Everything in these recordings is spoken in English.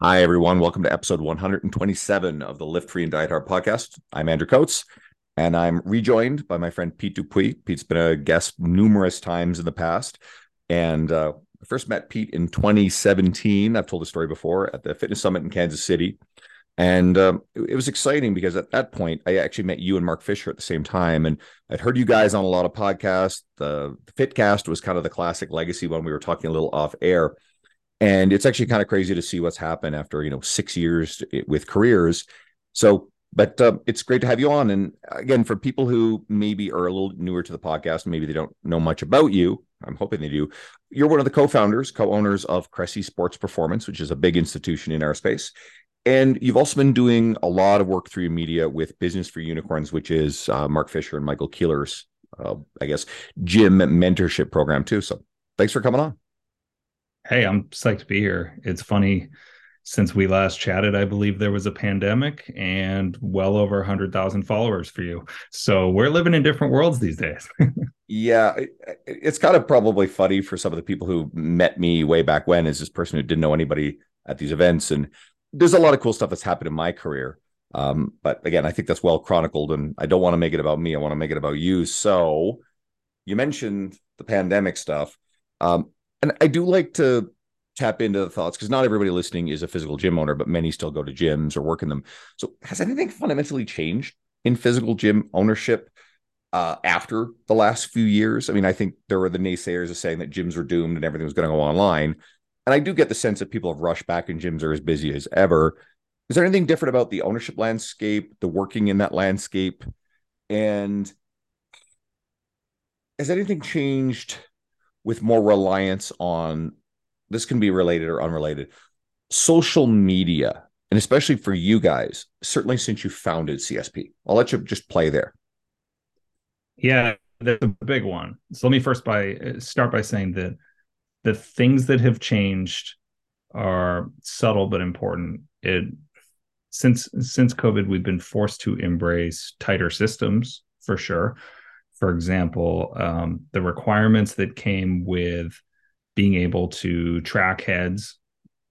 Hi, everyone. Welcome to episode 127 of the Lift Free and Diet Hard podcast. I'm Andrew Coates, and I'm rejoined by my friend Pete Dupuis. Pete's been a guest numerous times in the past. And uh, I first met Pete in 2017. I've told the story before at the Fitness Summit in Kansas City. And um, it, it was exciting because at that point, I actually met you and Mark Fisher at the same time. And I'd heard you guys on a lot of podcasts. The, the Fitcast was kind of the classic legacy one. We were talking a little off air and it's actually kind of crazy to see what's happened after you know six years with careers. So but uh, it's great to have you on. And again for people who maybe are a little newer to the podcast maybe they don't know much about you i'm hoping they do you're one of the co-founders co-owners of cressey sports performance which is a big institution in our space. And you've also been doing a lot of work through media with business for unicorns which is uh, mark fisher and michael keller's uh, i guess gym mentorship program too. So thanks for coming on Hey, I'm psyched to be here. It's funny since we last chatted, I believe there was a pandemic and well over 100,000 followers for you. So we're living in different worlds these days. yeah, it's kind of probably funny for some of the people who met me way back when as this person who didn't know anybody at these events. And there's a lot of cool stuff that's happened in my career. Um, but again, I think that's well chronicled and I don't want to make it about me. I want to make it about you. So you mentioned the pandemic stuff. Um, and I do like to tap into the thoughts because not everybody listening is a physical gym owner, but many still go to gyms or work in them. So, has anything fundamentally changed in physical gym ownership uh, after the last few years? I mean, I think there were the naysayers of saying that gyms were doomed and everything was going to go online. And I do get the sense that people have rushed back and gyms are as busy as ever. Is there anything different about the ownership landscape, the working in that landscape? And has anything changed with more reliance on this can be related or unrelated social media and especially for you guys certainly since you founded csp i'll let you just play there. Yeah that's a big one. So let me first by start by saying that the things that have changed are subtle but important. It since since covid we've been forced to embrace tighter systems for sure for example, um, the requirements that came with being able to track heads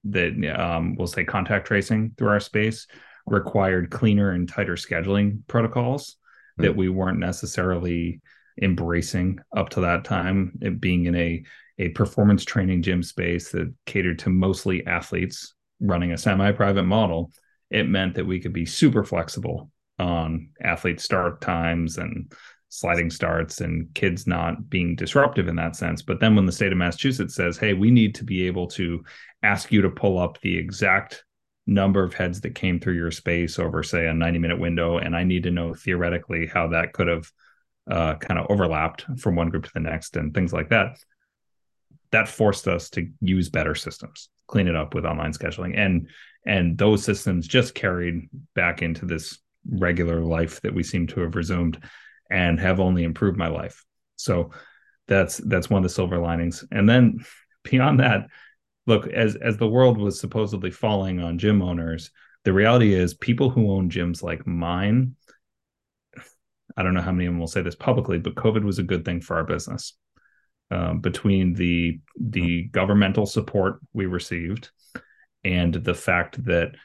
that um, we'll say contact tracing through our space required cleaner and tighter scheduling protocols mm-hmm. that we weren't necessarily embracing up to that time. It being in a a performance training gym space that catered to mostly athletes running a semi-private model, it meant that we could be super flexible on athlete start times and sliding starts and kids not being disruptive in that sense. But then when the state of Massachusetts says, hey, we need to be able to ask you to pull up the exact number of heads that came through your space over, say, a 90 minute window, and I need to know theoretically how that could have uh, kind of overlapped from one group to the next and things like that. That forced us to use better systems, clean it up with online scheduling, and and those systems just carried back into this regular life that we seem to have resumed and have only improved my life. So that's that's one of the silver linings. And then beyond that, look, as as the world was supposedly falling on gym owners, the reality is people who own gyms like mine, I don't know how many of them will say this publicly, but COVID was a good thing for our business. Um, between the the governmental support we received and the fact that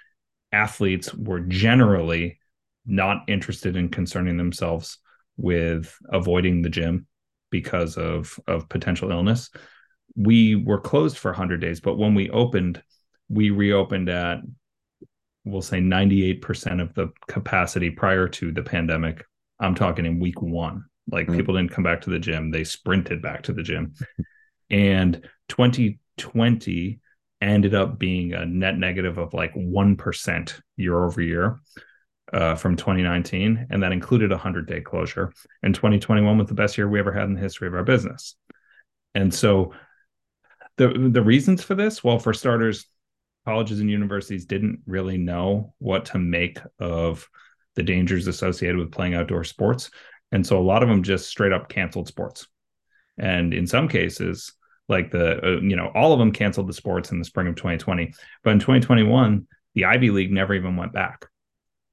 athletes were generally not interested in concerning themselves with avoiding the gym because of of potential illness. We were closed for 100 days, but when we opened, we reopened at we'll say 98% of the capacity prior to the pandemic. I'm talking in week 1. Like mm-hmm. people didn't come back to the gym, they sprinted back to the gym. And 2020 ended up being a net negative of like 1% year over year uh, from 2019, and that included a 100 day closure. And 2021 was the best year we ever had in the history of our business. And so, the the reasons for this, well, for starters, colleges and universities didn't really know what to make of the dangers associated with playing outdoor sports, and so a lot of them just straight up canceled sports. And in some cases, like the uh, you know all of them canceled the sports in the spring of 2020, but in 2021, the Ivy League never even went back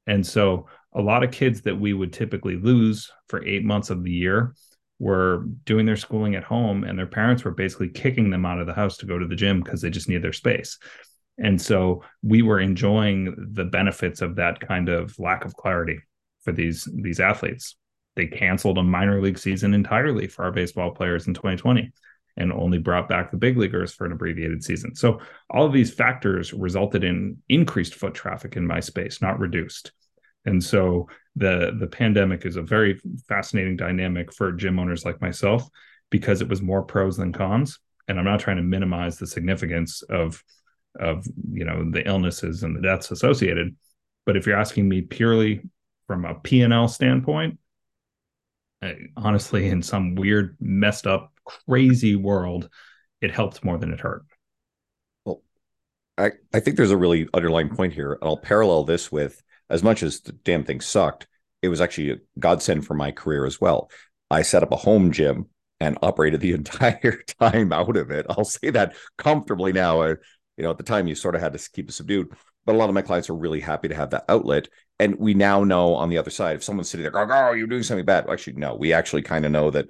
and so a lot of kids that we would typically lose for eight months of the year were doing their schooling at home and their parents were basically kicking them out of the house to go to the gym because they just need their space. And so we were enjoying the benefits of that kind of lack of clarity for these these athletes. They canceled a minor league season entirely for our baseball players in 2020 and only brought back the big leaguers for an abbreviated season. So all of these factors resulted in increased foot traffic in my space, not reduced. And so the the pandemic is a very fascinating dynamic for gym owners like myself because it was more pros than cons. And I'm not trying to minimize the significance of of you know the illnesses and the deaths associated. But if you're asking me purely from a P&L standpoint, honestly, in some weird, messed up, crazy world, it helped more than it hurt. Well, I, I think there's a really underlying point here. And I'll parallel this with as much as the damn thing sucked, it was actually a godsend for my career as well. I set up a home gym and operated the entire time out of it. I'll say that comfortably now. Uh, you know, at the time you sort of had to keep it subdued, but a lot of my clients are really happy to have that outlet. And we now know on the other side, if someone's sitting there going, "Oh, you're doing something bad," well, actually, no, we actually kind of know that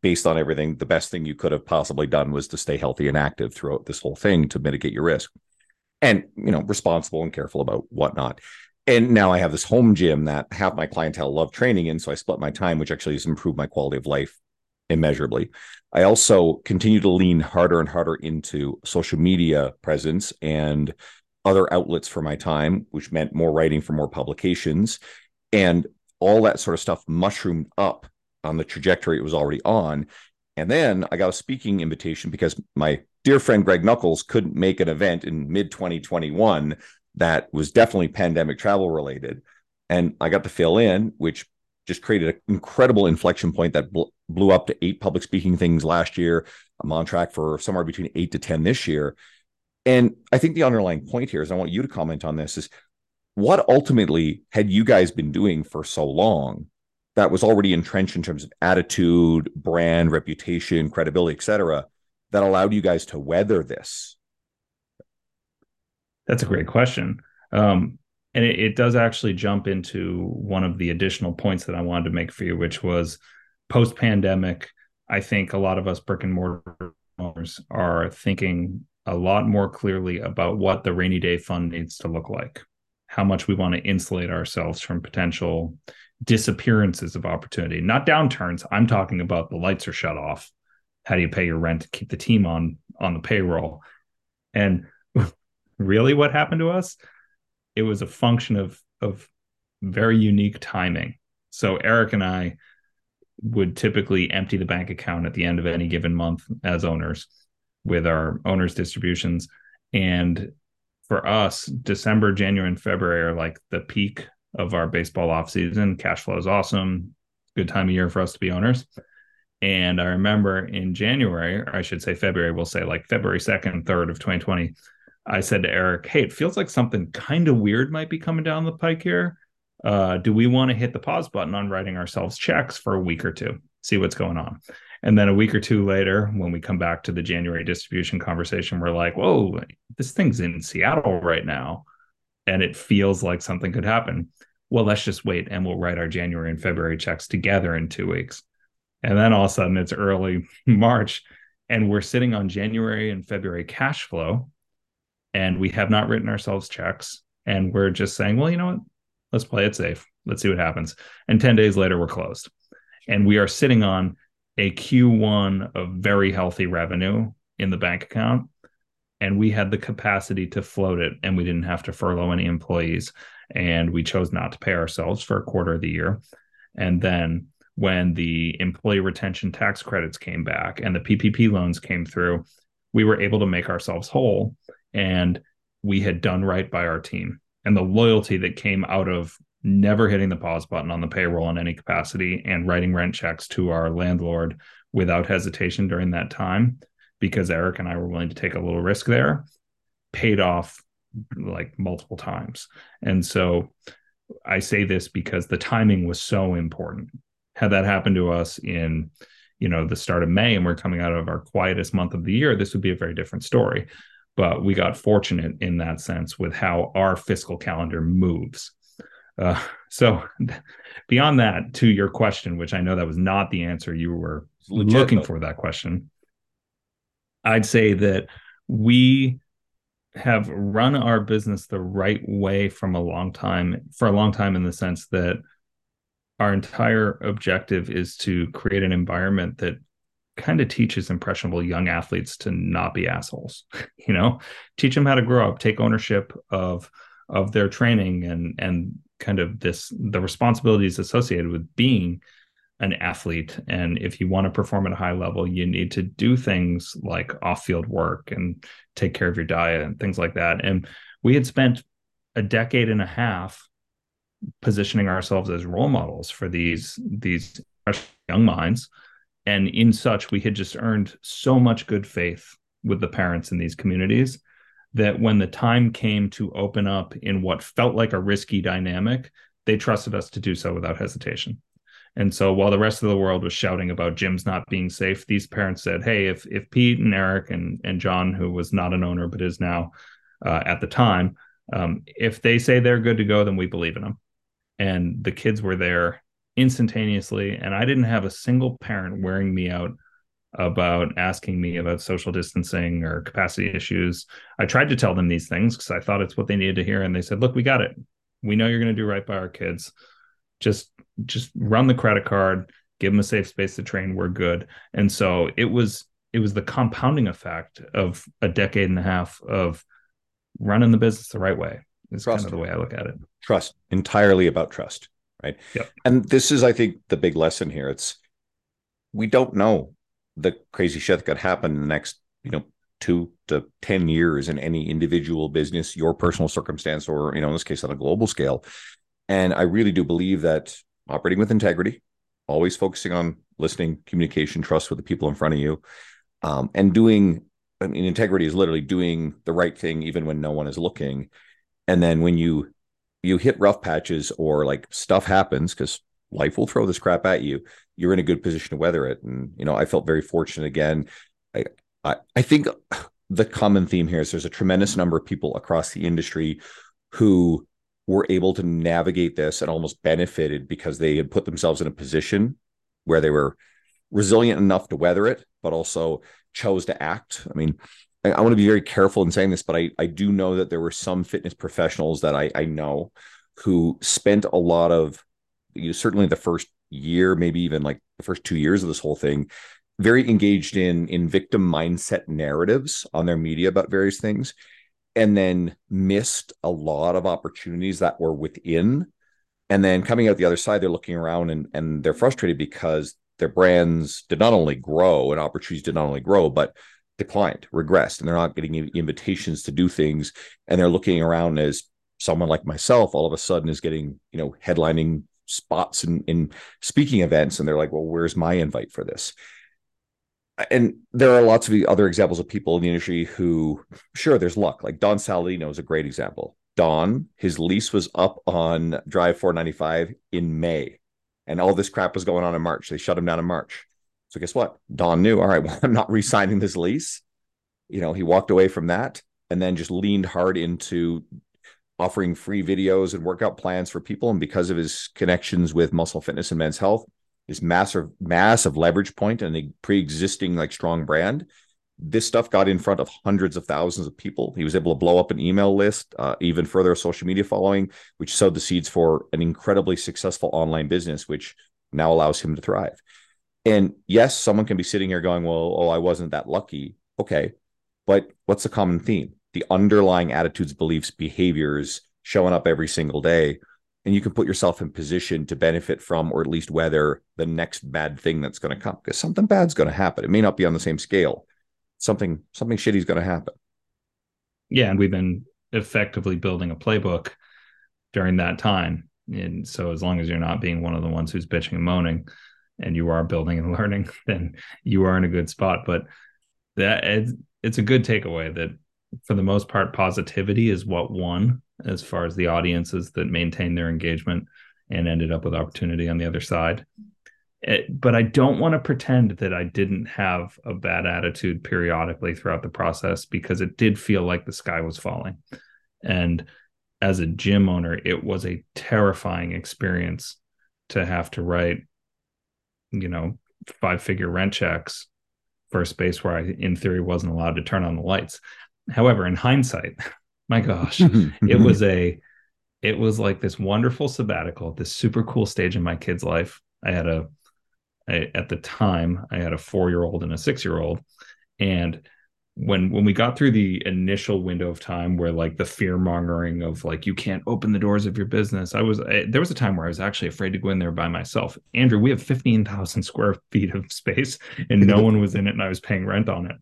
based on everything, the best thing you could have possibly done was to stay healthy and active throughout this whole thing to mitigate your risk, and you know, responsible and careful about whatnot and now I have this home gym that half my clientele love training in. So I split my time, which actually has improved my quality of life immeasurably. I also continue to lean harder and harder into social media presence and other outlets for my time, which meant more writing for more publications. And all that sort of stuff mushroomed up on the trajectory it was already on. And then I got a speaking invitation because my dear friend Greg Nuckols couldn't make an event in mid 2021 that was definitely pandemic travel related. And I got to fill in, which just created an incredible inflection point that bl- blew up to eight public speaking things last year. I'm on track for somewhere between eight to 10 this year. And I think the underlying point here is I want you to comment on this is what ultimately had you guys been doing for so long that was already entrenched in terms of attitude, brand, reputation, credibility, et cetera, that allowed you guys to weather this? That's a great question. Um, and it, it, does actually jump into one of the additional points that I wanted to make for you, which was post pandemic. I think a lot of us brick and mortar owners are thinking a lot more clearly about what the rainy day fund needs to look like, how much we want to insulate ourselves from potential disappearances of opportunity, not downturns. I'm talking about the lights are shut off. How do you pay your rent to keep the team on on the payroll? And really what happened to us it was a function of of very unique timing so eric and i would typically empty the bank account at the end of any given month as owners with our owners distributions and for us december january and february are like the peak of our baseball off season cash flow is awesome good time of year for us to be owners and i remember in january or i should say february we'll say like february 2nd 3rd of 2020 I said to Eric, "Hey, it feels like something kind of weird might be coming down the pike here. Uh, do we want to hit the pause button on writing ourselves checks for a week or two, see what's going on?" And then a week or two later, when we come back to the January distribution conversation, we're like, "Whoa, this thing's in Seattle right now, and it feels like something could happen." Well, let's just wait, and we'll write our January and February checks together in two weeks. And then all of a sudden, it's early March, and we're sitting on January and February cash flow and we have not written ourselves checks and we're just saying well you know what let's play it safe let's see what happens and 10 days later we're closed and we are sitting on a q1 of very healthy revenue in the bank account and we had the capacity to float it and we didn't have to furlough any employees and we chose not to pay ourselves for a quarter of the year. And then when the employee retention tax credits came back and the ppp loans came through we were able to make ourselves whole and we had done right by our team. And the loyalty that came out of never hitting the pause button on the payroll in any capacity and writing rent checks to our landlord without hesitation during that time because Eric and I were willing to take a little risk there paid off like multiple times. And so I say this because the timing was so important. Had that happened to us in you know the start of May and we're coming out of our quietest month of the year, this would be a very different story but we got fortunate in that sense with how our fiscal calendar moves. Uh, so, beyond that, to your question, which I know that was not the answer you were looking for that question, I'd say that we have run our business the right way from a long time for a long time in the sense that our entire objective is to create an environment that kind of teaches impressionable young athletes to not be assholes you know? Teach them how to grow up take ownership of of their training and and kind of this the responsibilities associated with being an athlete and if you want to perform at a high level you need to do things like off-field work and take care of your diet and things like that. And we had spent a decade and a half positioning ourselves as role models for these these young minds. And in such we had just earned so much good faith with the parents in these communities that when the time came to open up in what felt like a risky dynamic they trusted us to do so without hesitation and so while the rest of the world was shouting about gyms not being safe, these parents said, "Hey, if if Pete and Eric and and John, who was not an owner but is now uh, at the time, um, if they say they're good to go, then we believe in them." And the kids were there instantaneously, and I didn't have a single parent wearing me out about asking me about social distancing or capacity issues. I tried to tell them these things because I thought it's what they needed to hear, and they said, "Look, we got it. We know you're going to do right by our kids. Just just run the credit card, give them a safe space to train. We're good. And so it was it was the compounding effect of a decade and a half of running the business the right way. Is trust. kind of the way I look at it. Trust entirely about trust, right? Yep. And this is, I think, the big lesson here. It's we don't know the crazy shit that could happen in the next, you know, two to 10 years in any individual business, your personal circumstance, or, you know, in this case, on a global scale. And I really do believe that operating with integrity, always focusing on listening, communication, trust with the people in front of you, um, and doing. I mean, integrity is literally doing the right thing even when no one is looking. And then when you you hit rough patches or like stuff happens because life will throw this crap at you, you're in a good position to weather it. And you know, I felt very fortunate again. I I, I think the common theme here is there's a tremendous number of people across the industry who were able to navigate this and almost benefited because they had put themselves in a position where they were resilient enough to weather it, but also chose to act. I mean, I, I want to be very careful in saying this, but I, I do know that there were some fitness professionals that I, I know who spent a lot of, you know, certainly the first year, maybe even like the first two years of this whole thing, very engaged in in victim mindset narratives on their media about various things and then missed a lot of opportunities that were within. And then coming out the other side, they're looking around and, and they're frustrated because their brands did not only grow and opportunities did not only grow, but declined, regressed, and they're not getting invitations to do things. And they're looking around as someone like myself all of a sudden is getting, you know, headlining spots in, in speaking events. And they're like, well, where's my invite for this? And there are lots of other examples of people in the industry who, sure, there's luck. Like Don Saladino is a great example. Don, his lease was up on Drive 495 in May, and all this crap was going on in March. They shut him down in March. So guess what? Don knew, all right, well, I'm not re-signing this lease. You know, he walked away from that and then just leaned hard into offering free videos and workout plans for people. And because of his connections with muscle fitness and men's health, this massive massive leverage point and a pre-existing like strong brand. This stuff got in front of hundreds of thousands of people. He was able to blow up an email list uh, even further social media following which sowed the seeds for an incredibly successful online business which now allows him to thrive. And yes someone can be sitting here going well oh i wasn't that lucky. Okay but what's the common theme? The underlying attitudes beliefs behaviors showing up every single day and you can put yourself in position to benefit from or at least weather the next bad thing that's going to come because something bad's going to happen. It may not be on the same scale. Something something shitty is going to happen. Yeah and we've been effectively building a playbook during that time. And so as long as you're not being one of the ones who's bitching and moaning and you are building and learning then you are in a good spot. But that it's, it's a good takeaway that for the most part positivity is what won as far as the audiences that maintained their engagement and ended up with opportunity on the other side. It, but I don't want to pretend that I didn't have a bad attitude periodically throughout the process because it did feel like the sky was falling. And as a gym owner, it was a terrifying experience to have to write, you know, five figure rent checks for a space where I, in theory, wasn't allowed to turn on the lights. however, in hindsight, my gosh, it was a it was like this wonderful sabbatical, this super cool stage in my kid's life. I had a I, at the time I had a four year old and a six year old, and when when we got through the initial window of time where like the fear mongering of like you can't open the doors of your business i was I, there was a time where i was actually afraid to go in there by myself. Andrew we have 15000 square feet of space and no one was in it and i was paying rent on it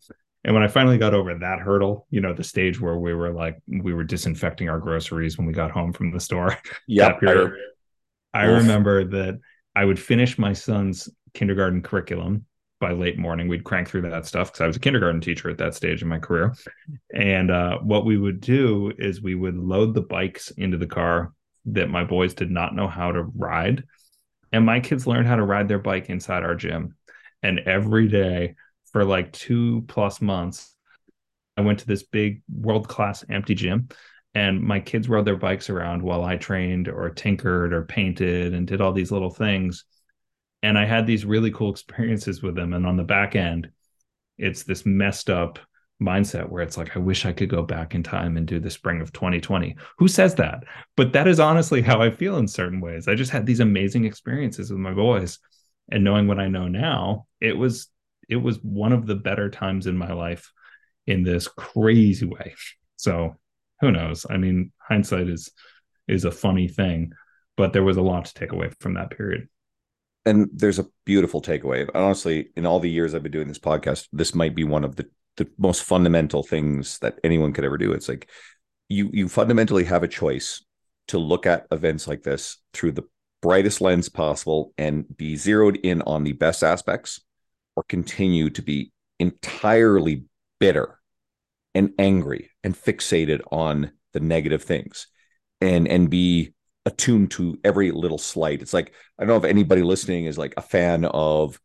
and when i finally got over that hurdle you know the stage where we were like we were disinfecting our groceries when we got home from the store yeah I, I remember that i would finish my son's kindergarten curriculum by late morning. We'd crank through that stuff because I was a kindergarten teacher at that stage in my career. And uh, what we would do is we would load the bikes into the car that my boys did not know how to ride. And my kids learned how to ride their bike inside our gym. And every day for like two plus months, I went to this big world class empty gym and my kids rode their bikes around while I trained or tinkered or painted and did all these little things and I had these really cool experiences with them. And on the back end, it's this messed up mindset where it's like, I wish I could go back in time and do the spring of 2020. Who says that? But that is honestly how I feel in certain ways. I just had these amazing experiences with my boys. And knowing what I know now, it was it was one of the better times in my life in this crazy way. So who knows? I mean, hindsight is is a funny thing, but there was a lot to take away from that period and there's a beautiful takeaway. Honestly, in all the years I've been doing this podcast, this might be one of the the most fundamental things that anyone could ever do. It's like you you fundamentally have a choice to look at events like this through the brightest lens possible and be zeroed in on the best aspects or continue to be entirely bitter and angry and fixated on the negative things and and be attuned to every little slight. It's like I don't know if anybody listening is like a fan of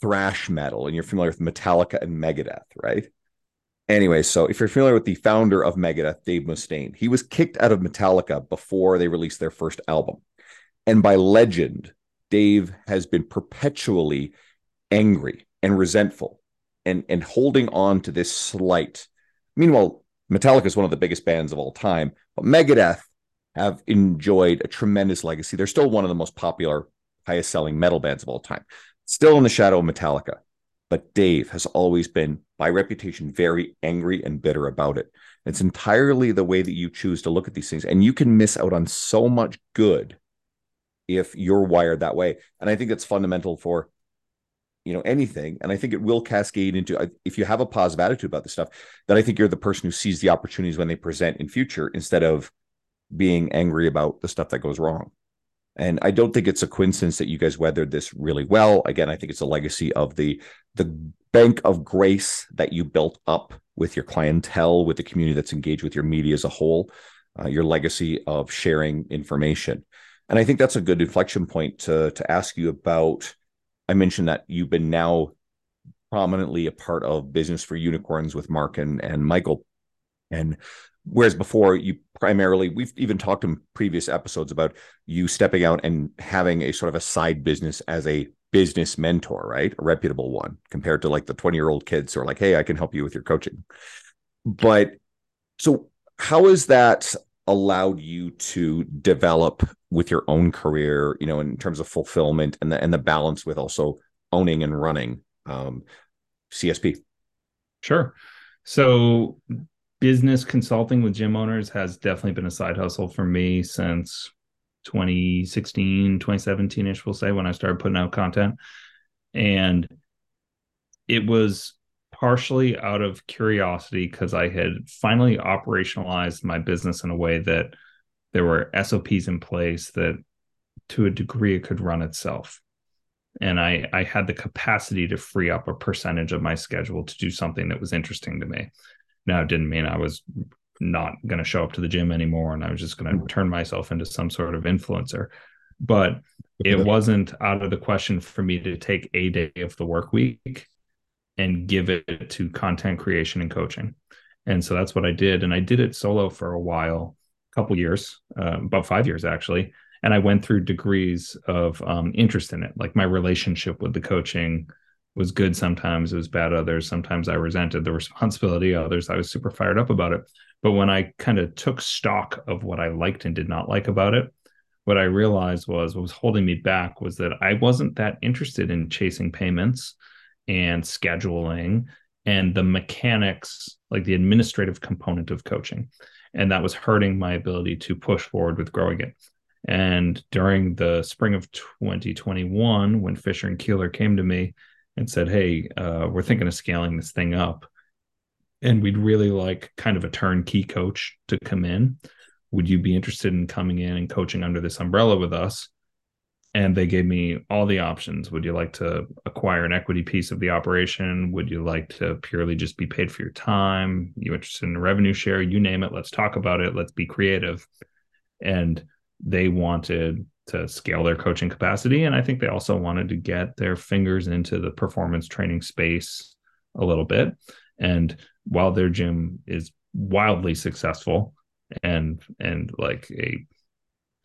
thrash metal and you're familiar with Metallica and Megadeth, right? Anyway, so if you're familiar with the founder of Megadeth, Dave Mustaine, he was kicked out of Metallica before they released their first album. And by legend, Dave has been perpetually angry and resentful and, and holding on to this slight. Meanwhile, Metallica is one of the biggest bands of all time, but Megadeth have enjoyed a tremendous legacy. They're still one of the most popular, highest selling metal bands of all time, still in the shadow of Metallica. But Dave has always been, by reputation, very angry and bitter about it. It's entirely the way that you choose to look at these things. And you can miss out on so much good if you're wired that way. And I think it's fundamental for you know anything and i think it will cascade into if you have a positive attitude about this stuff then i think you're the person who sees the opportunities when they present in future instead of being angry about the stuff that goes wrong. And I don't think it's a coincidence that you guys weathered this really well. Again, I think it's a legacy of the the bank of grace that you built up with your clientele, with the community that's engaged with your media as a whole, uh, your legacy of sharing information. And I think that's a good inflection point to to ask you about. I mentioned that you've been now prominently a part of business for unicorns with Mark and, and Michael. And whereas before you primarily we've even talked in previous episodes about you stepping out and having a sort of a side business as a business mentor right a reputable one compared to like the 20 year old kids who are like hey i can help you with your coaching but so how is that allowed you to develop with your own career you know in terms of fulfillment and the and the balance with also owning and running um, csp sure. So business consulting with gym owners has definitely been a side hustle for me since 2016 2017ish we'll say when i started putting out content. And it was partially out of curiosity because i had finally operationalized my business in a way that there were sops in place that to a degree it could run itself and i i had the capacity to free up a percentage of my schedule to do something that was interesting to me now, it didn't mean I was not going to show up to the gym anymore and I was just going to mm-hmm. turn myself into some sort of influencer. But it wasn't out of the question for me to take a day of the work week and give it to content creation and coaching. And so that's what I did. And I did it solo for a while, a couple years, uh, about five years actually. And I went through degrees of um, interest in it, like my relationship with the coaching was good sometimes, it was bad others. Sometimes I resented the responsibility, others I was super fired up about it. But when I kind of took stock of what I liked and did not like about it, what I realized was what was holding me back was that I wasn't that interested in chasing payments and scheduling and the mechanics, like the administrative component of coaching. And that was hurting my ability to push forward with growing it. And during the spring of 2021, when Fisher and Keller came to me and said, Hey, uh, we're thinking of scaling this thing up. And we'd really like kind of a turnkey coach to come in. Would you be interested in coming in and coaching under this umbrella with us? And they gave me all the options. Would you like to acquire an equity piece of the operation? Would you like to purely just be paid for your time? You interested in a revenue share? You name it. Let's talk about it. Let's be creative. And they wanted to scale their coaching capacity. And I think they also wanted to get their fingers into the performance training space a little bit. And while their gym is wildly successful and and like a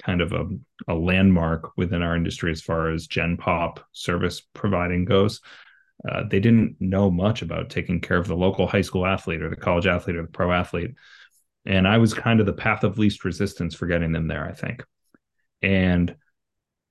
kind of a, a landmark within our industry as far as gen pop service providing goes uh, they didn't know much about taking care of the local high school athlete or the college athlete or the pro athlete and i was kind of the path of least resistance for getting them there i think and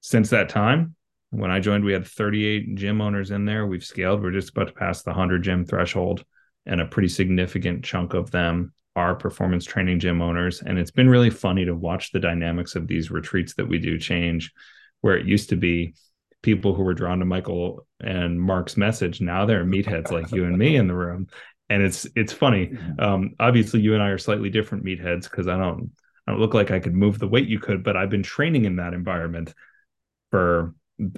since that time, when I joined, we had 38 gym owners in there. We've scaled. We're just about to pass the 100 gym threshold, and a pretty significant chunk of them are performance training gym owners. And it's been really funny to watch the dynamics of these retreats that we do change, where it used to be people who were drawn to Michael and Mark's message. Now they're meatheads like you and me in the room. And it's it's funny. Mm-hmm. Um, obviously, you and I are slightly different meatheads because I don't I don't look like I could move the weight you could, but I've been training in that environment for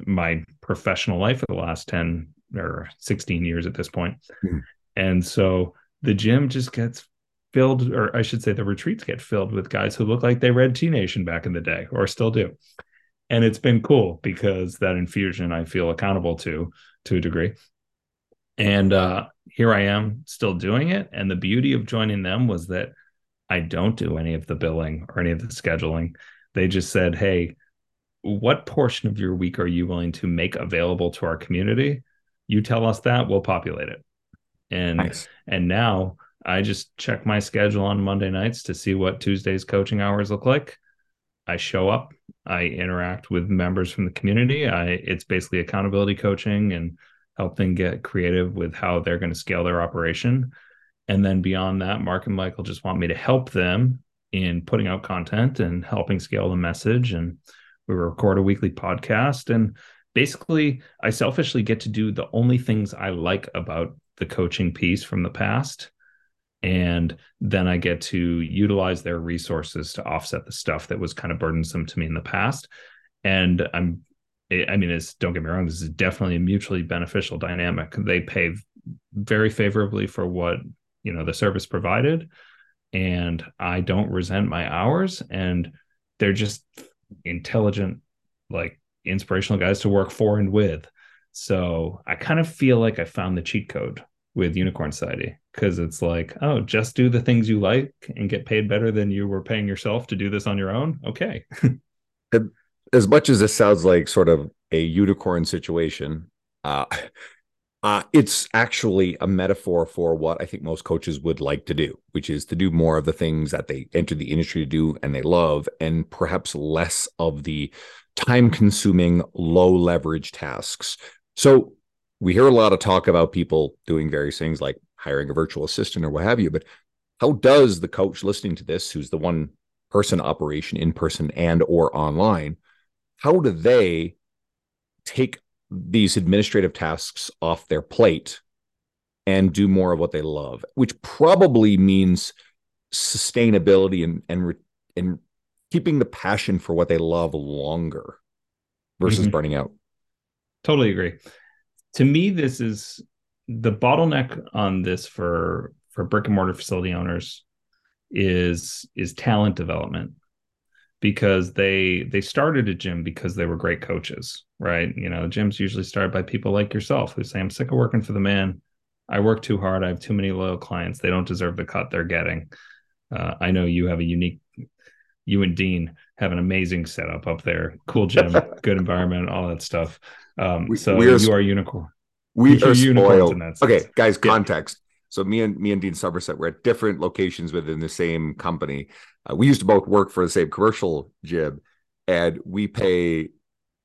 my professional life for the last 10 or 16 years at this point. Mm-hmm. And so the gym just gets filled, or I should say, the retreats get filled with guys who look like they read T Nation back in the day or still do. And it's been cool because that infusion I feel accountable to to a degree. And uh, here I am still doing it. And the beauty of joining them was that I don't do any of the billing or any of the scheduling. They just said, hey, what portion of your week are you willing to make available to our community? You tell us that, we'll populate it. And nice. and now I just check my schedule on Monday nights to see what Tuesday's coaching hours look like. I show up, I interact with members from the community. I it's basically accountability coaching and help them get creative with how they're going to scale their operation. And then beyond that, Mark and Michael just want me to help them in putting out content and helping scale the message. And we record a weekly podcast. And basically, I selfishly get to do the only things I like about the coaching piece from the past. And then I get to utilize their resources to offset the stuff that was kind of burdensome to me in the past. And I'm, I mean, it's don't get me wrong, this is definitely a mutually beneficial dynamic. They pay very favorably for what you know the service provided and i don't resent my hours and they're just intelligent like inspirational guys to work for and with so i kind of feel like i found the cheat code with unicorn society because it's like oh just do the things you like and get paid better than you were paying yourself to do this on your own okay as much as this sounds like sort of a unicorn situation uh uh, it's actually a metaphor for what I think most coaches would like to do, which is to do more of the things that they enter the industry to do and they love, and perhaps less of the time consuming, low leverage tasks. So we hear a lot of talk about people doing various things like hiring a virtual assistant or what have you, but how does the coach listening to this, who's the one person operation in person and or online, how do they take these administrative tasks off their plate and do more of what they love, which probably means sustainability and and and keeping the passion for what they love longer versus mm-hmm. burning out. Totally agree. To me, this is the bottleneck on this for for brick and mortar facility owners is is talent development because they they started a gym because they were great coaches, right? You know, gyms usually start by people like yourself who say, "I'm sick of working for the man. I work too hard. I have too many loyal clients. They don't deserve the cut they're getting." Uh, I know you have a unique. You and Dean have an amazing setup up there. Cool gym, good environment, all that stuff. Um, we, so you are unicorn. We are spoiled. Okay, guys, context. Yeah. So me and me and Dean Somerset were at different locations within the same company. Uh, we used to both work for the same commercial gym, and we pay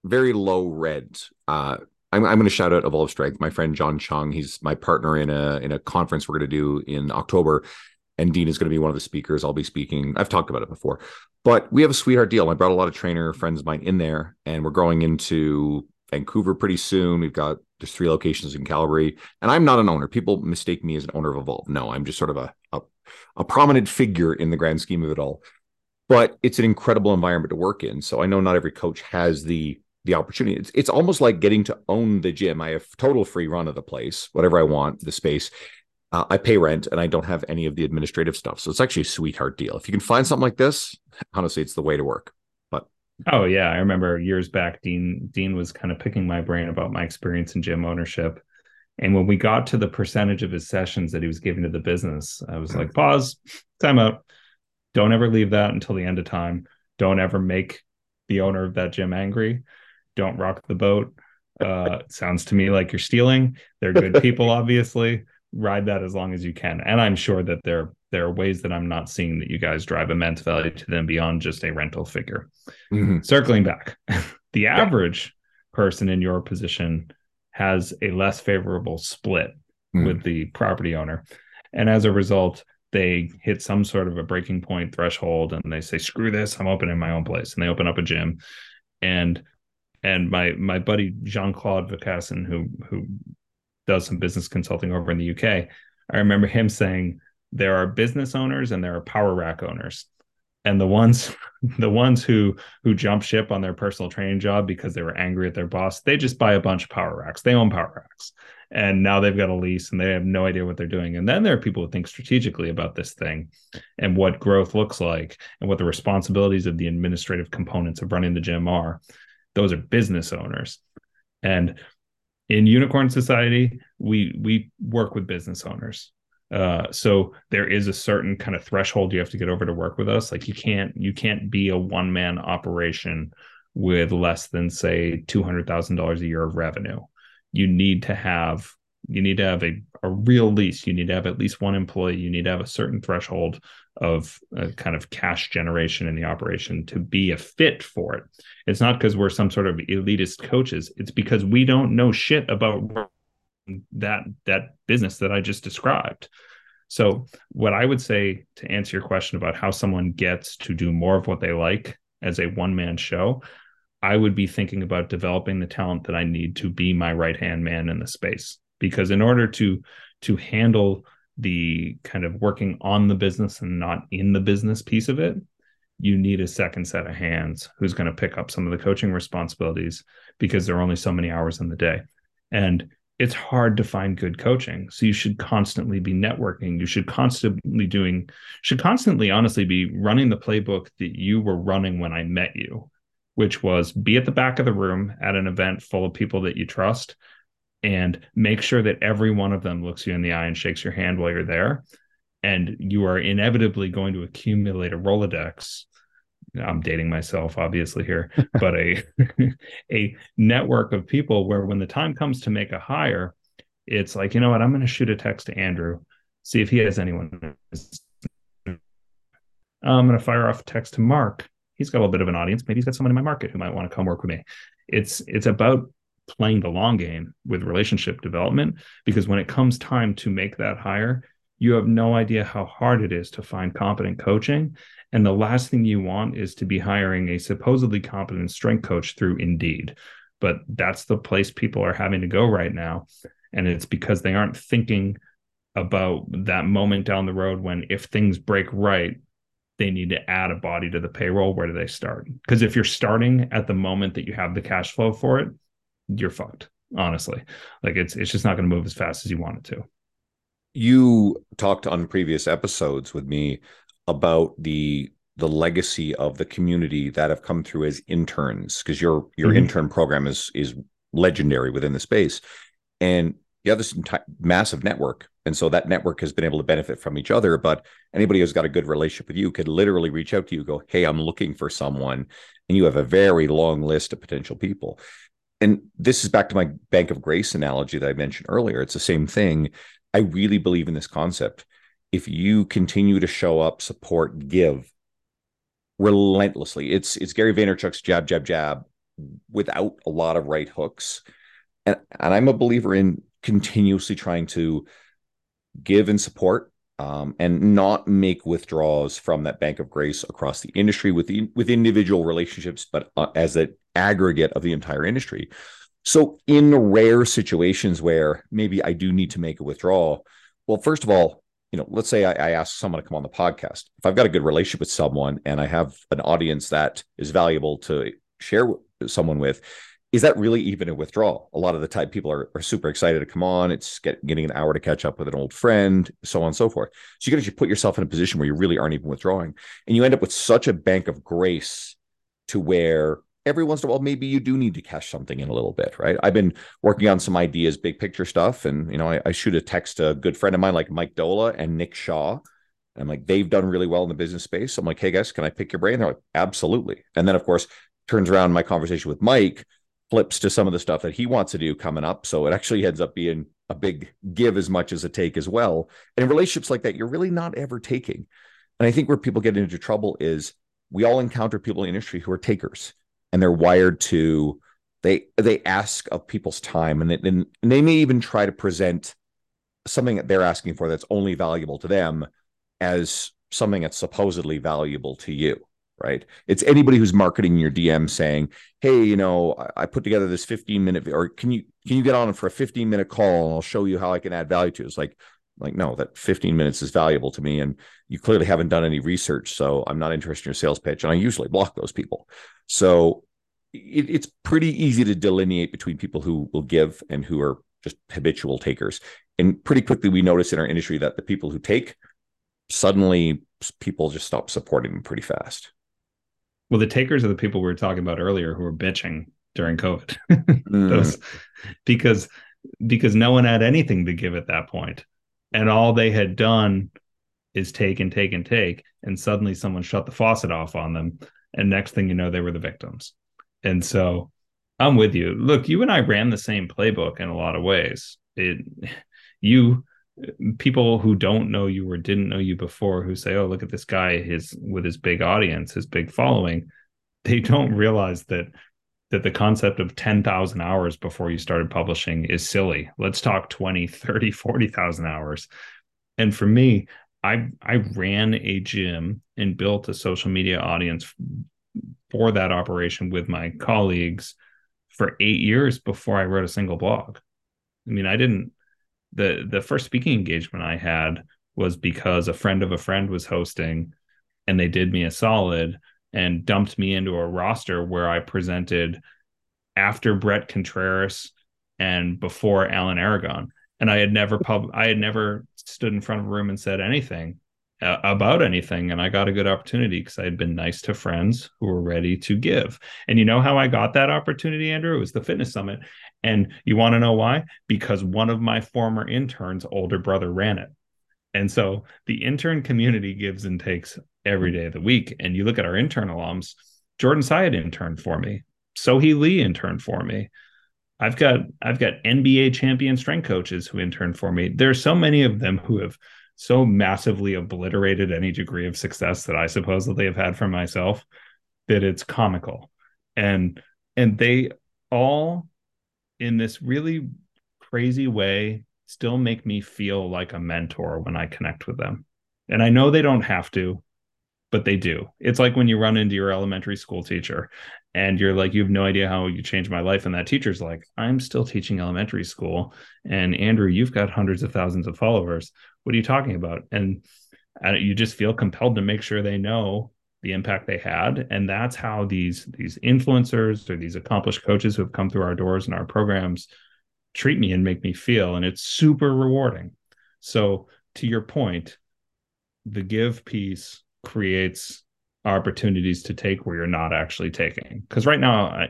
very low rent. Uh, I'm, I'm going to shout out Evolve Strength. My friend John Chung, he's my partner in a in a conference we're going to do in October, and Dean is going to be one of the speakers. I'll be speaking. I've talked about it before, but we have a sweetheart deal. I brought a lot of trainer friends of mine in there, and we're going into Vancouver pretty soon. We've got there's three locations in Calgary, and I'm not an owner. People mistake me as an owner of Evolve. No, I'm just sort of a, a a prominent figure in the grand scheme of it all. But it's an incredible environment to work in. So I know not every coach has the the opportunity. It's it's almost like getting to own the gym. I have total free run of the place, whatever I want, the space. Uh, I pay rent and I don't have any of the administrative stuff. So it's actually a sweetheart deal. If you can find something like this, honestly, it's the way to work. Oh yeah, I remember years back, Dean Dean was kind of picking my brain about my experience in gym ownership. And when we got to the percentage of his sessions that he was giving to the business, I was like, pause, time out. Don't ever leave that until the end of time. Don't ever make the owner of that gym angry. Don't rock the boat. Uh, sounds to me like you're stealing. They're good people, obviously ride that as long as you can. And I'm sure that there there are ways that I'm not seeing that you guys drive immense value to them beyond just a rental figure. Mm-hmm. Circling back, the average person in your position has a less favorable split mm-hmm. with the property owner. And as a result, they hit some sort of a breaking point threshold and they say, screw this, I'm opening my own place. And they open up a gym. And and my my buddy Jean Claude Vacassin, who who does some business consulting over in the UK. I remember him saying there are business owners and there are power rack owners. And the ones the ones who who jump ship on their personal training job because they were angry at their boss, they just buy a bunch of power racks. They own power racks. And now they've got a lease and they have no idea what they're doing. And then there are people who think strategically about this thing and what growth looks like and what the responsibilities of the administrative components of running the gym are. Those are business owners. And in unicorn society we we work with business owners. Uh, so there is a certain kind of threshold you have to get over to work with us. Like you can't you can't be a one man operation with less than say $200,000 a year of revenue. You need to have you need to have a, a real lease. You need to have at least one employee. You need to have a certain threshold of a kind of cash generation in the operation to be a fit for it. It's not because we're some sort of elitist coaches. It's because we don't know shit about that that business that i just described. So what i would say to answer your question about how someone gets to do more of what they like as a one man show i would be thinking about developing the talent that i need to be my right hand man in the space because in order to to handle the kind of working on the business and not in the business piece of it you need a second set of hands who's going to pick up some of the coaching responsibilities because there are only so many hours in the day. And it's hard to find good coaching so you should constantly be networking. You should constantly doing should constantly honestly be running the playbook that you were running when i met you which was be at the back of the room at an event full of people that you trust and make sure that every one of them looks you in the eye and shakes your hand while you're there. And you are inevitably going to accumulate a Rolodex. I'm dating myself, obviously here, but a a network of people where when the time comes to make a hire, it's like, you know what, I'm going to shoot a text to Andrew, see if he has anyone. I'm going to fire off a text to Mark. He's got a little bit of an audience. Maybe he's got someone in my market who might want to come work with me. It's it's about playing the long game with relationship development because when it comes time to make that hire you have no idea how hard it is to find competent coaching. And the last thing you want is to be hiring a supposedly competent strength coach through indeed. But that's the place people are having to go right now. And it's because they aren't thinking about that moment down the road when if things break right they need to add a body to the payroll. Where do they start? Because if you're starting at the moment that you have the cash flow for it you're fucked honestly. Like it's it's just not going to move as fast as you want it to. You talked on previous episodes with me about the the legacy of the community that have come through as interns because your your mm-hmm. intern program is is legendary within the space. And you have this entire massive network and so that network has been able to benefit from each other but anybody who's got a good relationship with you could literally reach out to you go hey i'm looking for someone. And you have a very long list of potential people and this is back to my bank of grace analogy that I mentioned earlier. It's the same thing. I really believe in this concept. If you continue to show up, support, give relentlessly, it's it's Gary Vaynerchuk's jab, jab, jab, without a lot of right hooks. And and I'm a believer in continuously trying to give and support um, and not make withdrawals from that bank of grace across the industry with the, with individual relationships, but uh, as an aggregate of the entire industry. So, in rare situations where maybe I do need to make a withdrawal, well, first of all, you know, let's say I, I ask someone to come on the podcast. If I've got a good relationship with someone and I have an audience that is valuable to share someone with, is that really even a withdrawal? A lot of the time, people are, are super excited to come on. It's get, getting an hour to catch up with an old friend, so on and so forth. So you can actually put yourself in a position where you really aren't even withdrawing, and you end up with such a bank of grace to where every once in a while maybe you do need to cash something in a little bit, right? I've been working on some ideas, big picture stuff, and you know I, I shoot a text to a good friend of mine like Mike Doehla and Nick Shaw. And I'm like, they've done really well in the business space. so I'm like, hey guys, can I pick your brain? They're like, absolutely. And then of course turns around my conversation with Mike flips to some of the stuff that he wants to do coming up. So it actually ends up being a big give as much as a take as well. And in relationships like that, you're really not ever taking. And I think where people get into trouble is we all encounter people in industry who are takers and they're wired to they they ask of people's time and, they, and they may even try to present something that they're asking for that's only valuable to them as something that's supposedly valuable to you right? It's anybody who's marketing your DM saying, "Hey, you know, I, I put together this 15 minute, or can you can you get on for a 15 minute call and I'll show you how I can add value to." It. It's like, like no, that 15 minutes is valuable to me, and you clearly haven't done any research, so I'm not interested in your sales pitch, and I usually block those people. So it, it's pretty easy to delineate between people who will give and who are just habitual takers. And pretty quickly, we notice in our industry that the people who take suddenly people just stop supporting them pretty fast. Well, the takers are the people we were talking about earlier who were bitching during COVID. mm. Those, because because no one had anything to give at that point. And all they had done is take and take and take. And suddenly someone shut the faucet off on them. And next thing you know, they were the victims. And so I'm with you. Look, you and I ran the same playbook in a lot of ways. It you people who don't know you or didn't know you before who say, "Oh, look at this guy, his with his big audience, his big following," they don't realize that that the concept of 10,000 hours before you started publishing is silly. Let's talk 20, 30, 40,000 hours. And for me, I I ran a gym and built a social media audience for that operation with my colleagues for 8 years before I wrote a single blog. I mean, I didn't the the first speaking engagement I had was because a friend of a friend was hosting and they did me a solid and dumped me into a roster where I presented after Bret Contreras and before Alan Aragon. And I had never pub I had never stood in front of a room and said anything uh, about anything and I got a good opportunity because I had been nice to friends who were ready to give. And you know how I got that opportunity, Andrew? It was the fitness summit. And you want to know why? Because one of my former interns' older brother ran it. And so the intern community gives and takes every day of the week. And you look at our intern alums, Jordan Syatt interned for me. Sohee Lee interned for me. I've got I've got NBA champion strength coaches who interned for me. There are so many of them who have so massively obliterated any degree of success that I supposedly have had for myself that it's comical. And and they all in this really crazy way still make me feel like a mentor when I connect with them. And I know they don't have to, but they do. It's like when you run into your elementary school teacher and you're like, you have no idea how you changed my life. And that teacher's like, I'm still teaching elementary school. And Andrew, you've got hundreds of thousands of followers. What are you talking about? And uh, you just feel compelled to make sure they know the impact they had and that's how these these influencers or these accomplished coaches who have come through our doors and our programs treat me and make me feel and it's super rewarding. So to your point the give piece creates opportunities to take where you're not actually taking. Because right now uh,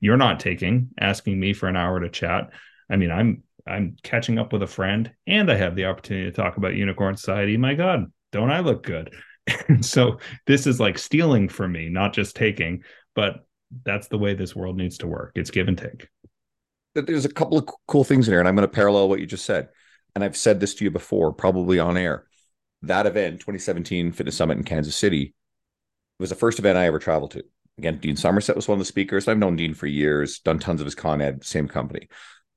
you're not taking asking me for an hour to chat. I mean i'm i'm catching up with a friend and i have the opportunity to talk about unicorn society. My god don't i look good? So this is like stealing from me, not just taking, but that's the way this world needs to work. It's give and take. There's a couple of cool things in here, and I'm going to parallel what you just said. And I've said this to you before, probably on air. That event, 2017 Fitness Summit in Kansas City, was the first event I ever traveled to. Again, Dean Somerset was one of the speakers. I've known Dean for years, done tons of his con ed, same company.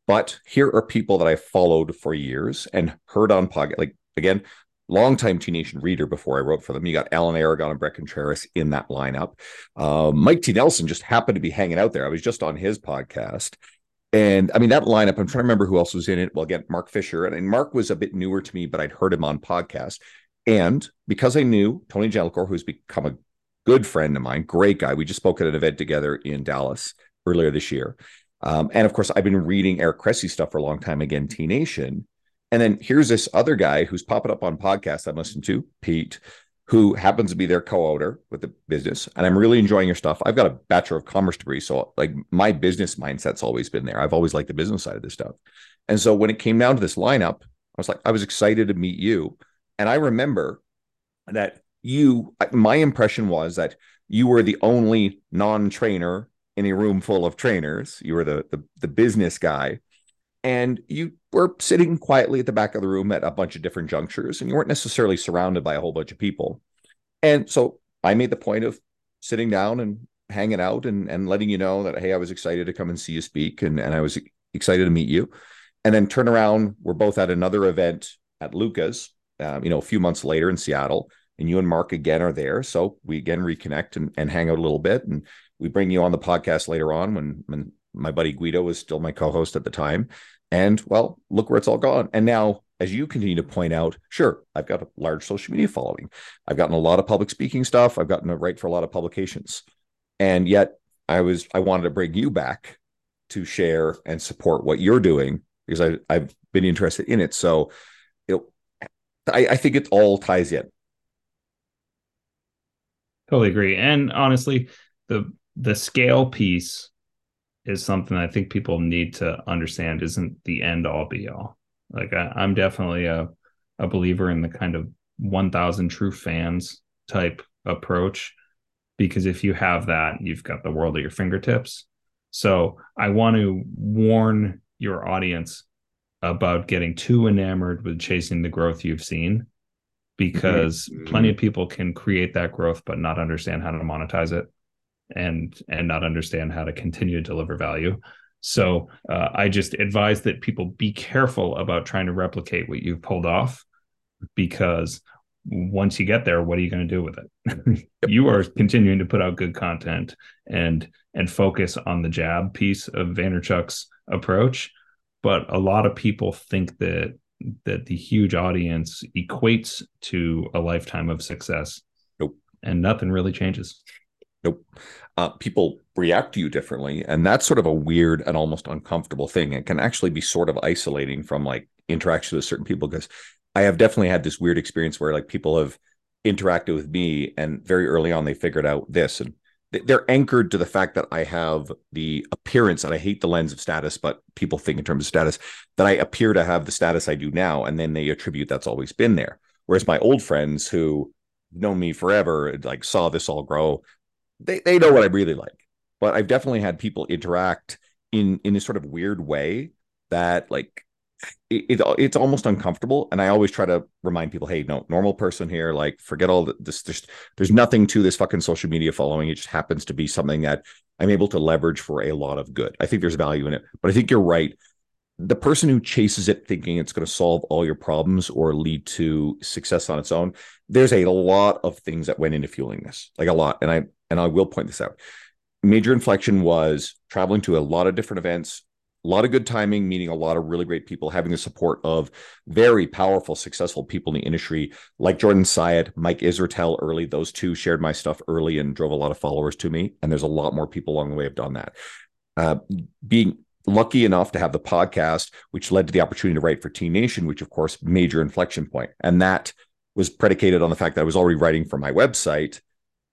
But here are people that I followed for years and heard on podcast. Like again, longtime T Nation reader before I wrote for them. You got Alan Aragon and Bret Contreras in that lineup. Uh, Mike T. Nelson just happened to be hanging out there. I was just on his podcast. And I mean, that lineup, I'm trying to remember who else was in it. Well, again, Mark Fisher. And, and Mark was a bit newer to me, but I'd heard him on podcast. And because I knew Tony Gentilcore, who's become a good friend of mine, great guy, we just spoke at an event together in Dallas earlier this year. Um, and of course, I've been reading Eric Cressey stuff for a long time, again, T Nation. And then here's this other guy who's popping up on podcasts I'm listening to, Pete, who happens to be their co-owner with the business. And I'm really enjoying your stuff. I've got a bachelor of commerce degree. So like my business mindset's always been there. I've always liked the business side of this stuff. And so when it came down to this lineup, I was like, I was excited to meet you. And I remember that you, my impression was that you were the only non-trainer in a room full of trainers. You were the, the, the business guy and you were sitting quietly at the back of the room at a bunch of different junctures and you weren't necessarily surrounded by a whole bunch of people. And so i made the point of sitting down and hanging out and, and letting you know that hey i was excited to come and see you speak and, and i was excited to meet you. And then turn around we're both at another event at luka's um, you know a few months later in seattle and you and mark again are there. So we again reconnect and, and hang out a little bit and we bring you on the podcast later on when when my buddy Guido was still my co-host at the time. And well, look where it's all gone. And now, as you continue to point out, sure, I've got a large social media following. I've gotten a lot of public speaking stuff. I've gotten to write for a lot of publications. And yet I was I wanted to bring you back to share and support what you're doing because I, I've been interested in it. So it, I, I think it all ties in. Totally agree. And honestly, the the scale piece is something I think people need to understand isn't the end all be all. Like I, I'm definitely a a believer in the kind of 1000 true fans type approach because if you have that, you've got the world at your fingertips. So I want to warn your audience about getting too enamored with chasing the growth you've seen because mm-hmm. plenty of people can create that growth but not understand how to monetize it and and not understand how to continue to deliver value. So uh, i just advise that people be careful about trying to replicate what you've pulled off because once you get there what are you going to do with it? You are continuing to put out good content and and focus on the jab piece of vaynerchuk's approach. But a lot of people think that that the huge audience equates to a lifetime of success. Nope. and nothing really changes. Nope. Uh, people react to you differently. And that's sort of a weird and almost uncomfortable thing. It can actually be sort of isolating from like interaction with certain people because I have definitely had this weird experience where like people have interacted with me and very early on they figured out this and they're anchored to the fact that I have the appearance, and I hate the lens of status, but people think in terms of status that I appear to have the status I do now, and then they attribute that's always been there. Whereas my old friends who know me forever, like saw this all grow, they they know what I really like. But I've definitely had people interact in in a sort of weird way that like it, it, it's almost uncomfortable and i always try to remind people hey no normal person here like forget all this there's there's nothing to this fucking social media following it just happens to be something that i'm able to leverage for a lot of good i think there's value in it but i think you're right the person who chases it thinking it's going to solve all your problems or lead to success on its own there's a lot of things that went into fueling this like a lot and i and I will point this out. Major inflection was traveling to a lot of different events, a lot of good timing, meeting a lot of really great people, having the support of very powerful, successful people in the industry, like Jordan Syatt, Mike Israetel early. Those two shared my stuff early and drove a lot of followers to me. And there's a lot more people along the way have done that. Uh, being lucky enough to have the podcast, which led to the opportunity to write for T Nation, which of course, major inflection point. And that was predicated on the fact that I was already writing for my website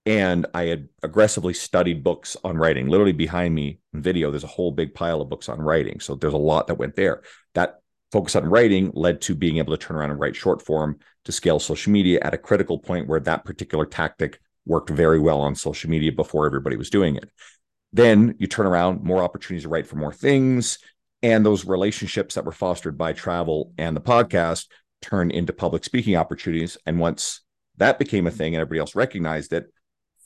and I had aggressively studied books on writing. Literally behind me in video, there's a whole big pile of books on writing. So there's a lot that went there. That focus on writing led to being able to turn around and write short form to scale social media at a critical point where that particular tactic worked very well on social media before everybody was doing it. Then you turn around, more opportunities to write for more things. And those relationships that were fostered by travel and the podcast turn into public speaking opportunities. And once that became a thing and everybody else recognized it,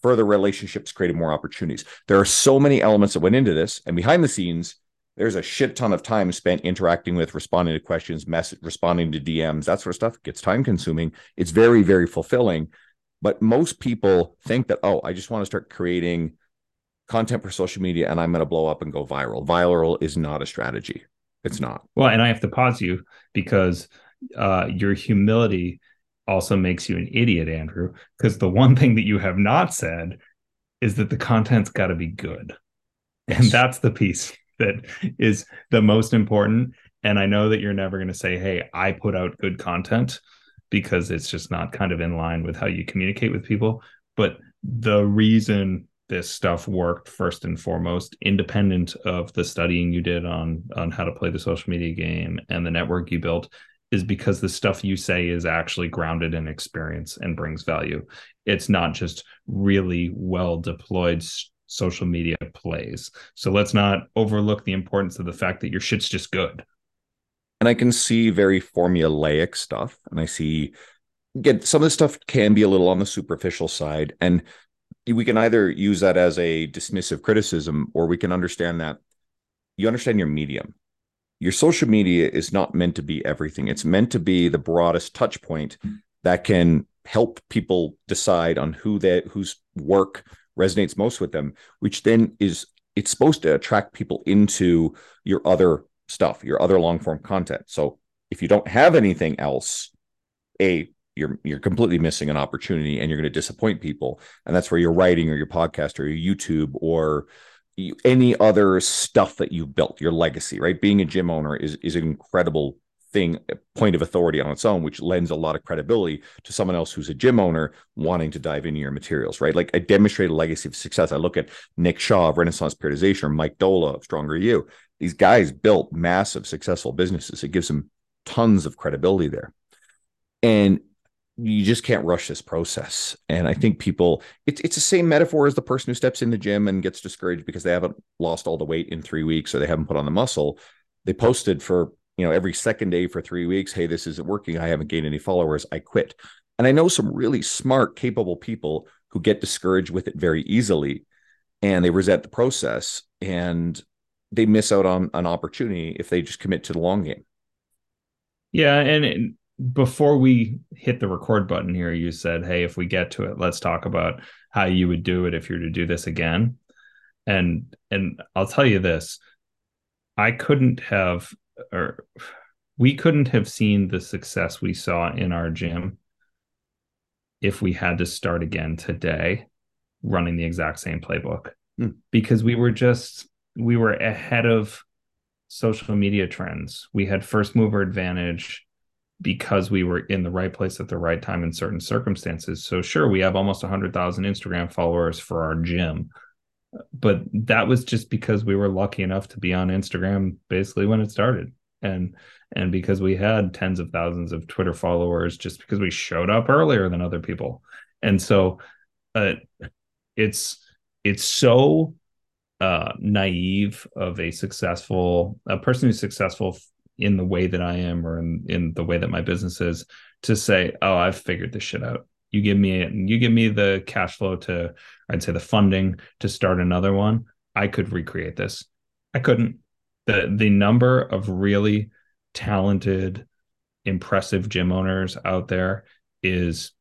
further relationships created more opportunities. There are so many elements that went into this. And behind the scenes, there's a shit ton of time spent interacting with, responding to questions, message, responding to DMs, that sort of stuff. It gets time consuming. It's very, very fulfilling. But most people think that, oh, I just want to start creating content for social media and I'm going to blow up and go viral. Viral is not a strategy. It's not. Well, and I have to pause you because uh, your humility also makes you an idiot, Andrew, because the one thing that you have not said is that the content's got to be good. Yes. And that's the piece that is the most important. And I know that you're never going to say, hey, I put out good content because it's just not kind of in line with how you communicate with people. But the reason this stuff worked first and foremost independent of the studying you did on on how to play the social media game and the network you built is because the stuff you say is actually grounded in experience and brings value. It's not just really well deployed social media plays. So let's not overlook the importance of the fact that your shit's just good. And i can see very formulaic stuff and i see get some of the stuff can be a little on the superficial side and we can either use that as a dismissive criticism or we can understand that you understand your medium. Your social media is not meant to be everything. It's meant to be the broadest touch point that can help people decide on who that whose work resonates most with them which then is it's supposed to attract people into your other stuff your other long form content. So if you don't have anything else a you're you're completely missing an opportunity and you're going to disappoint people. And that's where your writing or your podcast or your youtube or any other stuff that you've built your legacy right? Being a gym owner is is an incredible thing point of authority on its own which lends a lot of credibility to someone else who's a gym owner wanting to dive into your materials right? Like I demonstrate a demonstrated legacy of success. I look at nick shaw of renaissance periodization or mike doehla of Stronger U. These guys built massive successful businesses. It gives them tons of credibility there. And you just can't rush this process. And I think people, it's it's the same metaphor as the person who steps in the gym and gets discouraged because they haven't lost all the weight in three weeks or they haven't put on the muscle. They posted for you know every second day for three weeks. Hey, this isn't working. I haven't gained any followers. I quit. And I know some really smart, capable people who get discouraged with it very easily, and they resent the process and they miss out on an opportunity if they just commit to the long game. Yeah, and before we hit the record button here, you said, Hey, if we get to it, let's talk about how you would do it if you're to do this again. And and I'll tell you this, I couldn't have or we couldn't have seen the success we saw in our gym if we had to start again today running the exact same playbook mm. because we were just we were ahead of social media trends we had first mover advantage because we were in the right place at the right time in certain circumstances. So sure, we have almost 100,000 Instagram followers for our gym. But that was just because we were lucky enough to be on Instagram basically when it started. And and because we had tens of thousands of Twitter followers just because we showed up earlier than other people. And so uh, it's it's so uh, naive of a successful a person who's successful in the way that I am or in, in the way that my business is to say, oh, I've figured this shit out. You give me it, you give me the cash flow to, I'd say the funding to start another one. I could recreate this. I couldn't. The the number of really talented, impressive gym owners out there is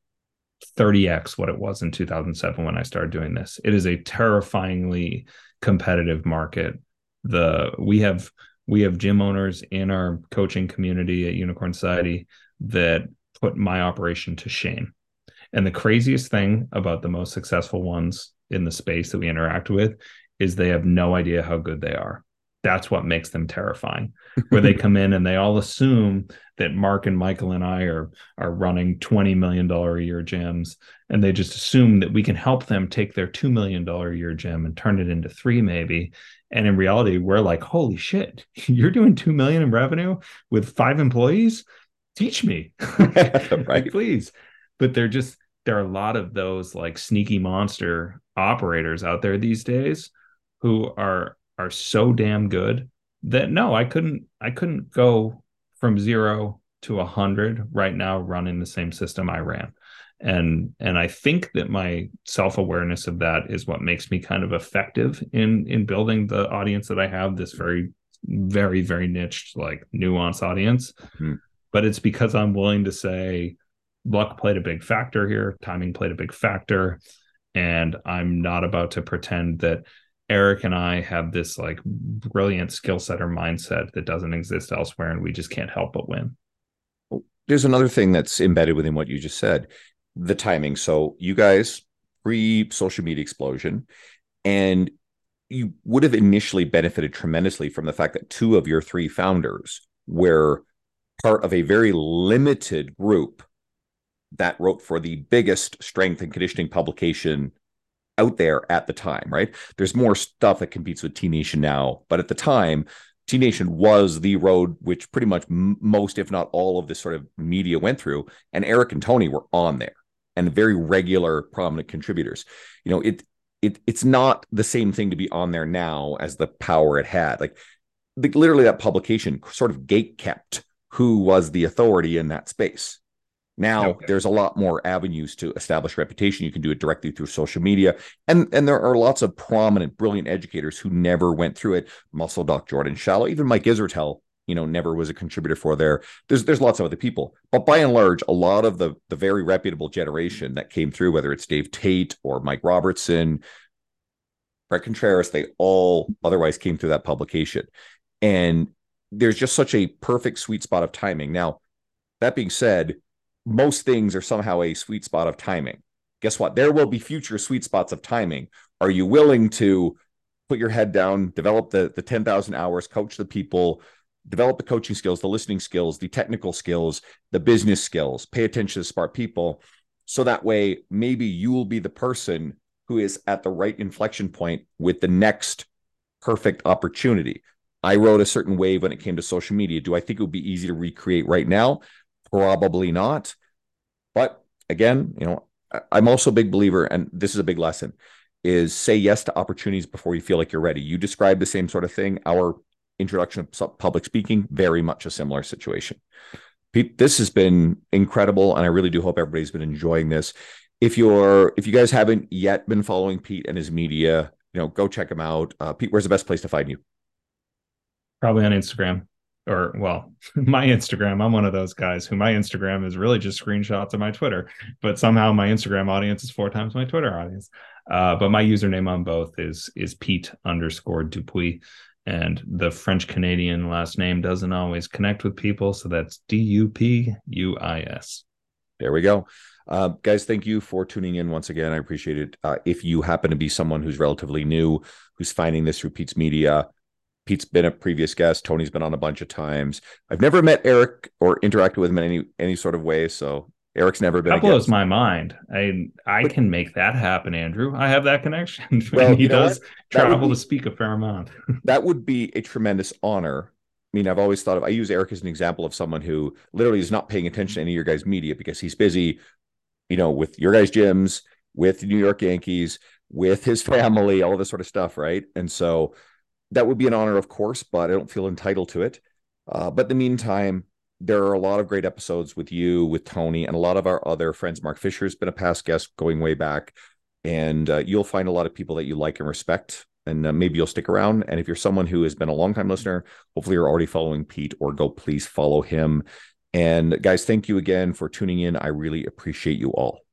30x what it was in 2007 when I started doing this. It is a terrifyingly competitive market. The we have we have gym owners in our coaching community at Unicorn Society that put my operation to shame. And the craziest thing about the most successful ones in the space that we interact with is they have no idea how good they are. That's what makes them terrifying. Where they come in and they all assume that Mark and Michael and I are are running $20 million a year gyms. And they just assume that we can help them take their $2 million a year gym and turn it into three, maybe. And in reality, we're like, holy shit, you're doing 2 million in revenue with five employees? Teach me. right. Please. But they're just, there are a lot of those like sneaky monster operators out there these days who are are so damn good that no, I couldn't I couldn't go from zero to a hundred right now running the same system I ran. And and I think that my self-awareness of that is what makes me kind of effective in in building the audience that I have, this very, very, very niche, like nuanced audience. Mm-hmm. But it's because I'm willing to say luck played a big factor here, timing played a big factor. And I'm not about to pretend that Eric and I have this like brilliant skill set or mindset that doesn't exist elsewhere, and we just can't help but win. There's another thing that's embedded within what you just said the timing. So, you guys, pre social media explosion, and you would have initially benefited tremendously from the fact that two of your three founders were part of a very limited group that wrote for the biggest strength and conditioning publication out there at the time, right? There's more stuff that competes with T Nation now, but at the time, T Nation was the road which pretty much most, if not all, of this sort of media went through, and Eric and Tony were on there and very regular, prominent contributors. You know, it it it's not the same thing to be on there now as the power it had. Like, literally, that publication sort of gate kept who was the authority in that space. Now okay. there's a lot more avenues to establish reputation. You can do it directly through social media, and and there are lots of prominent, brilliant educators who never went through it. Muscle Doc, Jordan Shallow, even Mike Israetel, you know, never was a contributor for there. There's there's lots of other people, but by and large, a lot of the the very reputable generation that came through, whether it's Dave Tate or Mike Robertson, Bret Contreras, they all otherwise came through that publication, and there's just such a perfect sweet spot of timing. Now, that being said most things are somehow a sweet spot of timing. Guess what? There will be future sweet spots of timing. Are you willing to put your head down, develop the, the 10,000 hours, coach the people, develop the coaching skills, the listening skills, the technical skills, the business skills, pay attention to smart people. So that way, maybe you will be the person who is at the right inflection point with the next perfect opportunity. I rode a certain wave when it came to social media. Do I think it would be easy to recreate right now? Probably not. But again, you know, I'm also a big believer, and this is a big lesson, is say yes to opportunities before you feel like you're ready. You describe the same sort of thing. Our introduction of public speaking, very much a similar situation. Pete, this has been incredible, and I really do hope everybody's been enjoying this. If you're, if you guys haven't yet been following Pete and his media, you know, go check him out. Uh, Pete, where's the best place to find you? Probably on Instagram or well, my Instagram, I'm one of those guys who my Instagram is really just screenshots of my Twitter, but somehow my Instagram audience is four times my Twitter audience. Uh, but my username on both is is Pete underscore Dupuis. And the French Canadian last name doesn't always connect with people. So that's D U P U I S. There we go. Uh, guys, thank you for tuning in once again. I appreciate it. Uh, if you happen to be someone who's relatively new, who's finding this through Pete's Media, Pete's been a previous guest. Tony's been on a bunch of times. I've never met Eric or interacted with him in any any sort of way. So Eric's never been. That blows my mind. I I but, can make that happen, Andrew. I have that connection. Well, he does travel be, to speak a fair amount. that would be a tremendous honor. I mean, I've always thought of. I use Eric as an example of someone who literally is not paying attention to any of your guys' media because he's busy, you know, with your guys' gyms, with New York Yankees, with his family, all this sort of stuff, right? And so that would be an honor, of course, but I don't feel entitled to it. Uh, but in the meantime, there are a lot of great episodes with you, with Tony, and a lot of our other friends. Mark Fisher has been a past guest going way back, and uh, you'll find a lot of people that you like and respect, and uh, maybe you'll stick around. And if you're someone who has been a long time listener, hopefully you're already following Pete, or go please follow him. And guys, thank you again for tuning in. I really appreciate you all.